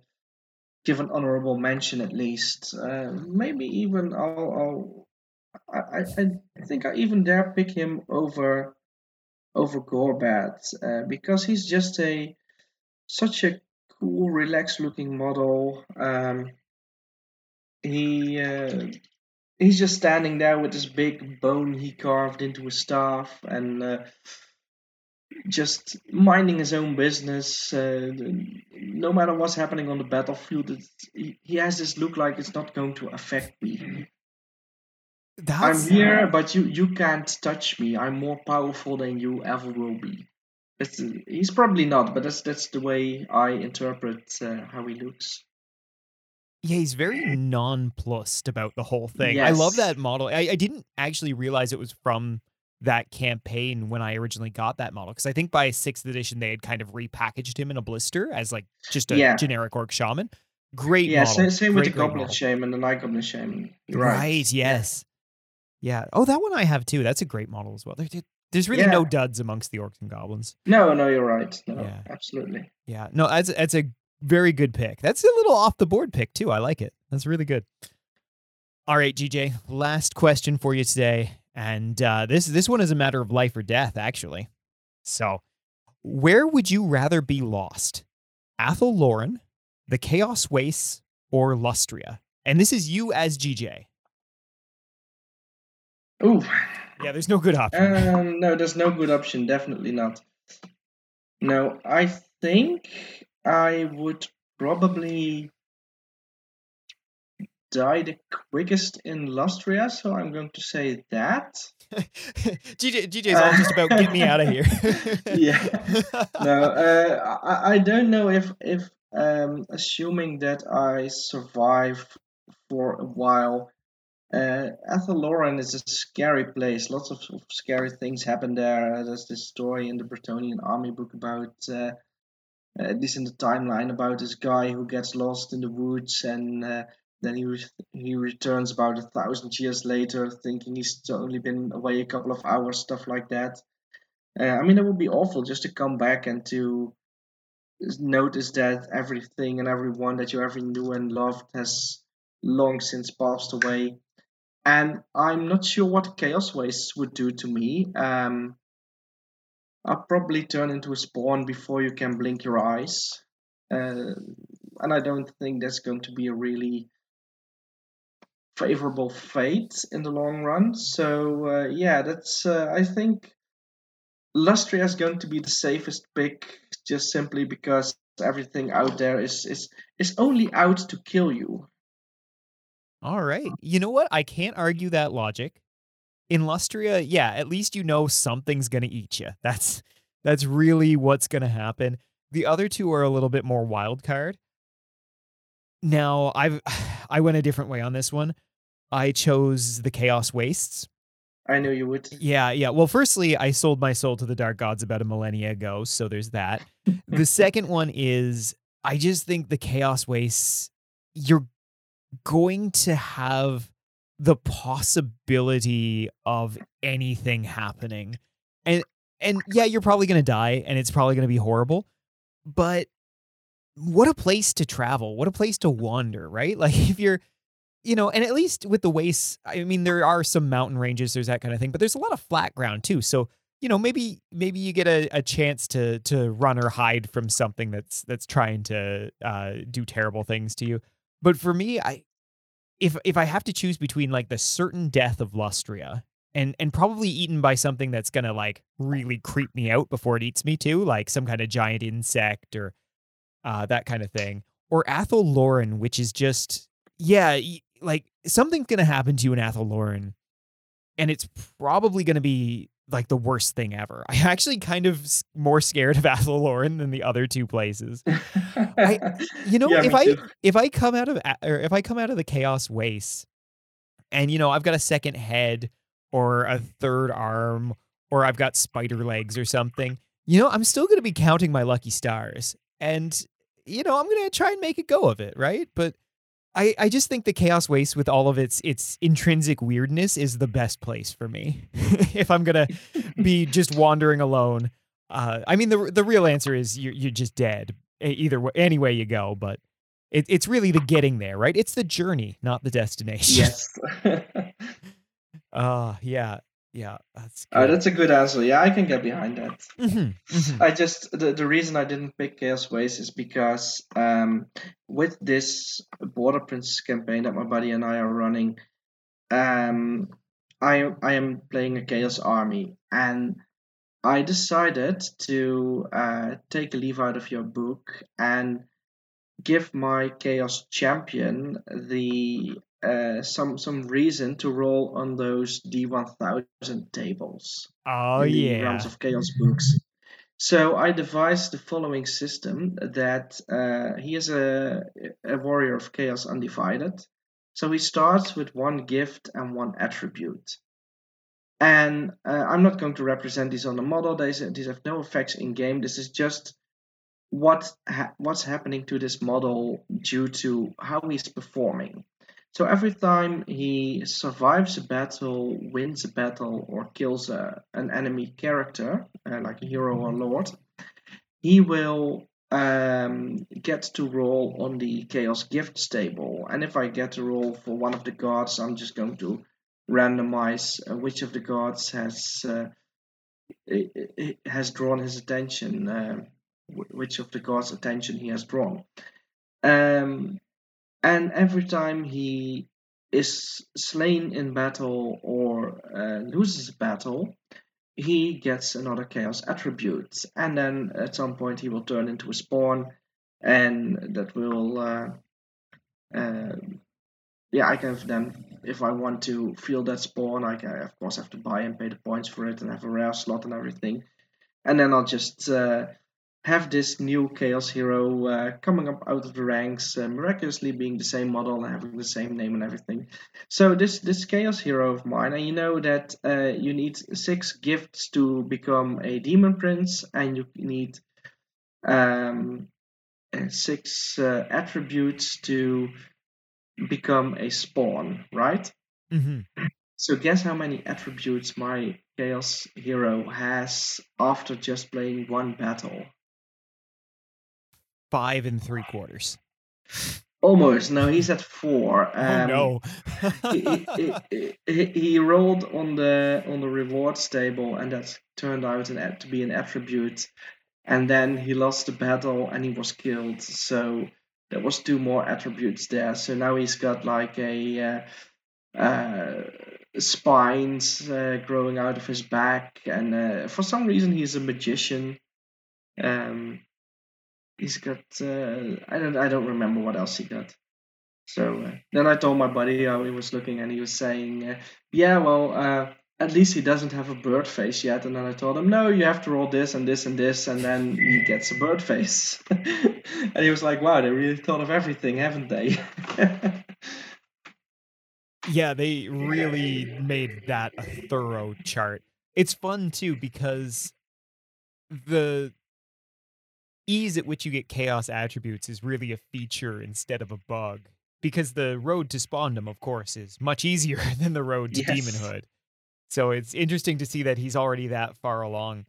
give an honorable mention at least. Uh, maybe even I'll, I'll I, I think I even dare pick him over over Gorbad uh, because he's just a such a cool, relaxed looking model. Um, he uh, he's just standing there with this big bone he carved into his staff and uh, just minding his own business. Uh, no matter what's happening on the battlefield, he, he has this look like it's not going to affect me. That's I'm here, but you you can't touch me. I'm more powerful than you ever will be. It's, he's probably not, but that's that's the way I interpret uh, how he looks. Yeah, he's very eh. nonplussed about the whole thing. I love that model. I, I didn't actually realize it was from that campaign when I originally got that model because I think by sixth edition they had kind of repackaged him in a blister as like just a Yeah. generic orc shaman. Great Yeah, model. same, same with the Great, great Goblin model. Shaman, and the Night Goblin Shaman. You're right. yes. Yeah. Oh, that one I have too. That's a great model as well. There, there- there's really no duds amongst the orcs and goblins. No, no, you're right. No, Yeah. absolutely. Yeah. No, that's that's a very good pick. That's a little off the board pick too. I like it. That's really good. All right, GJ. Last question for you today, and uh, this this one is a matter of life or death, actually. So, where would you rather be lost, Athel Loren, the Chaos Wastes, or Lustria? And this is you as GJ. Ooh, Yeah, there's no good option. um, no, there's no good option. Definitely not. No, I think I would probably die the quickest in Lustria, so I'm going to say that. GJ, GJ's all just about get me out of here. Yeah. no, uh, I, I don't know if if um, assuming that I survive for a while. Uh, Athel Loren is a scary place. Lots of, of scary things happen there. There's this story in the Bretonnian army book about, uh, at least in the timeline, about this guy who gets lost in the woods and uh, then he re- he returns about a thousand years later, thinking he's only been away a couple of hours, stuff like that. Uh, I mean, it would be awful just to come back and to notice that everything and everyone that you ever knew and loved has long since passed away. and I'm not sure what Chaos Waste would do to me. Um, I'll probably turn into a spawn before you can blink your eyes. Uh, and I don't think that's going to be a really favorable fate in the long run. So uh, yeah, that's uh, I think Lustria is going to be the safest pick, just simply because everything out there is is is only out to kill you. All right. You know what? I can't argue that logic. In Lustria, yeah, at least you know something's going to eat you. That's that's really what's going to happen. The other two are a little bit more wild card. Now, I've I went a different way on this one. I chose the Chaos Wastes. I knew you would. Yeah, yeah. Well, firstly, I sold my soul to the dark gods about a millennia ago, so there's that. the second one is I just think the Chaos Wastes you're going to have the possibility of anything happening. And and yeah, you're probably going to die and it's probably going to be horrible. But what a place to travel. What a place to wander, right? Like if you're you know, and at least with the wastes, I mean there are some mountain ranges, there's that kind of thing, but there's a lot of flat ground too. So, you know, maybe maybe you get a, a chance to to run or hide from something that's that's trying to uh, do terrible things to you. But for me, I if if I have to choose between like the certain death of Lustria and and probably eaten by something that's gonna like really creep me out before it eats me too, like some kind of giant insect or uh, that kind of thing, or Athel Loren, which is just yeah, like something's gonna happen to you in Athel Loren, and it's probably gonna be like the worst thing ever. I'm actually kind of more scared of Athel Loren than the other two places. I, you know, yeah, if I too. if I come out of or if I come out of the Chaos Waste, and you know I've got a second head or a third arm or I've got spider legs or something, you know, I'm still gonna be counting my lucky stars, and you know I'm gonna try and make a go of it, right? But I, I just think the chaos waste with all of its its intrinsic weirdness is the best place for me. If i'm gonna be just wandering alone uh, i mean the the real answer is you're, you're just dead. Either way any way you go but it, it's really the getting there right? It's the journey not the destination. Yes. Uh yeah yeah, that's uh, that's a good answer. Yeah, I can get behind that. Mm-hmm, mm-hmm. I just the, the reason I didn't pick Chaos Waste is because um, with this Border Princes campaign that my buddy and I are running, um, I I am playing a Chaos Army, and I decided to uh, take a leaf out of your book and give my Chaos Champion the uh, some some reason to roll on those D1000 tables. Oh yeah, Realms of Chaos books. So I devised the following system that uh, he is a, a warrior of chaos undivided. So he starts with one gift and one attribute. And uh, I'm not going to represent these on the model. These, these have no effects in game. This is just what ha- what's happening to this model due to how he's performing. So every time he survives a battle, wins a battle, or kills a, an enemy character, uh, like a hero or lord, he will um, get to roll on the Chaos Gifts table. And if I get to roll for one of the gods, I'm just going to randomize uh, which of the gods has uh, has drawn his attention, uh, which of the gods' attention he has drawn. Um, and every time he is slain in battle or uh, loses a battle, he gets another chaos attribute, and then at some point he will turn into a spawn, and that will, uh, uh, yeah, I can then, if I want to feel that spawn, I can of course have to buy and pay the points for it, and have a rare slot and everything, and then I'll just uh, have this new Chaos hero uh, coming up out of the ranks, uh, miraculously being the same model and having the same name and everything. So this this Chaos hero of mine, and you know that uh, you need six gifts to become a Demon Prince, and you need um, six uh, attributes to become a spawn, right? Mm-hmm. So guess how many attributes my Chaos hero has after just playing one battle? Five and three quarters. Almost. No, he's at four. Um, oh no! he, he, he, he, rolled on the on the rewards table, and that turned out an, to be an attribute. And then he lost the battle, and he was killed. So there was two more attributes there. So now he's got like a uh, uh, spines uh, growing out of his back, and uh, for some reason he's a magician. Um, he's got uh, I don't I don't remember what else he got. So uh, then I told my buddy how he was looking, and he was saying, uh, "Yeah, well, uh, at least he doesn't have a bird face yet." And then I told him, "No, you have to roll this and this and this, and then he gets a bird face." and he was like, "Wow, they really thought of everything, haven't they?" yeah, they really made that a thorough chart. It's fun too because the ease at which you get chaos attributes is really a feature instead of a bug. Because the road to spawndom, of course, is much easier than the road to yes. demonhood. So it's interesting to see that he's already that far along.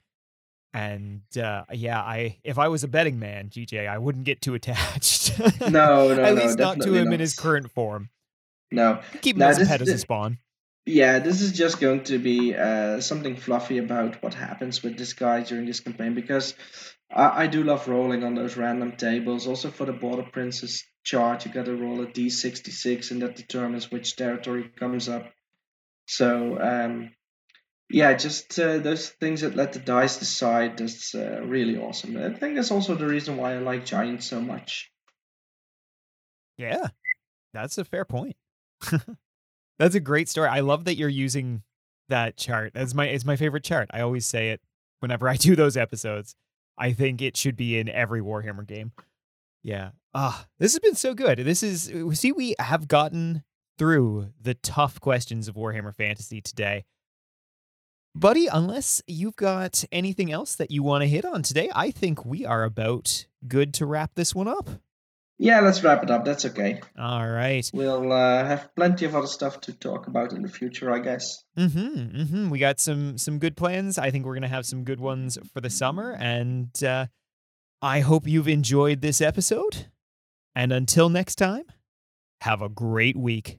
And uh, yeah, I if I was a betting man, GJ, I wouldn't get too attached. no, no, At no, least not to him not. in his current form. No, keep him no, as a pet as a spawn. Yeah, this is just going to be uh, something fluffy about what happens with this guy during this campaign because I, I do love rolling on those random tables. Also for the Border Princes chart, you got to roll a d66, and that determines which territory comes up. So um, yeah, just uh, those things that let the dice decide. That's uh, really awesome. I think that's also the reason why I like Giants so much. Yeah, that's a fair point. that's a great story. I love that you're using that chart. That's my it's my favorite chart. I always say it whenever I do those episodes. I think it should be in every Warhammer game. Yeah. Ah, this has been so good. This is see we have gotten through the tough questions of Warhammer Fantasy today. Buddy, unless you've got anything else that you want to hit on today, I think we are about good to wrap this one up. Yeah, let's wrap it up. That's okay. All right. We'll uh, have plenty of other stuff to talk about in the future, I guess. Mm-hmm. Mm-hmm. We got some some good plans. I think we're gonna have some good ones for the summer, and uh, I hope you've enjoyed this episode. And until next time, have a great week.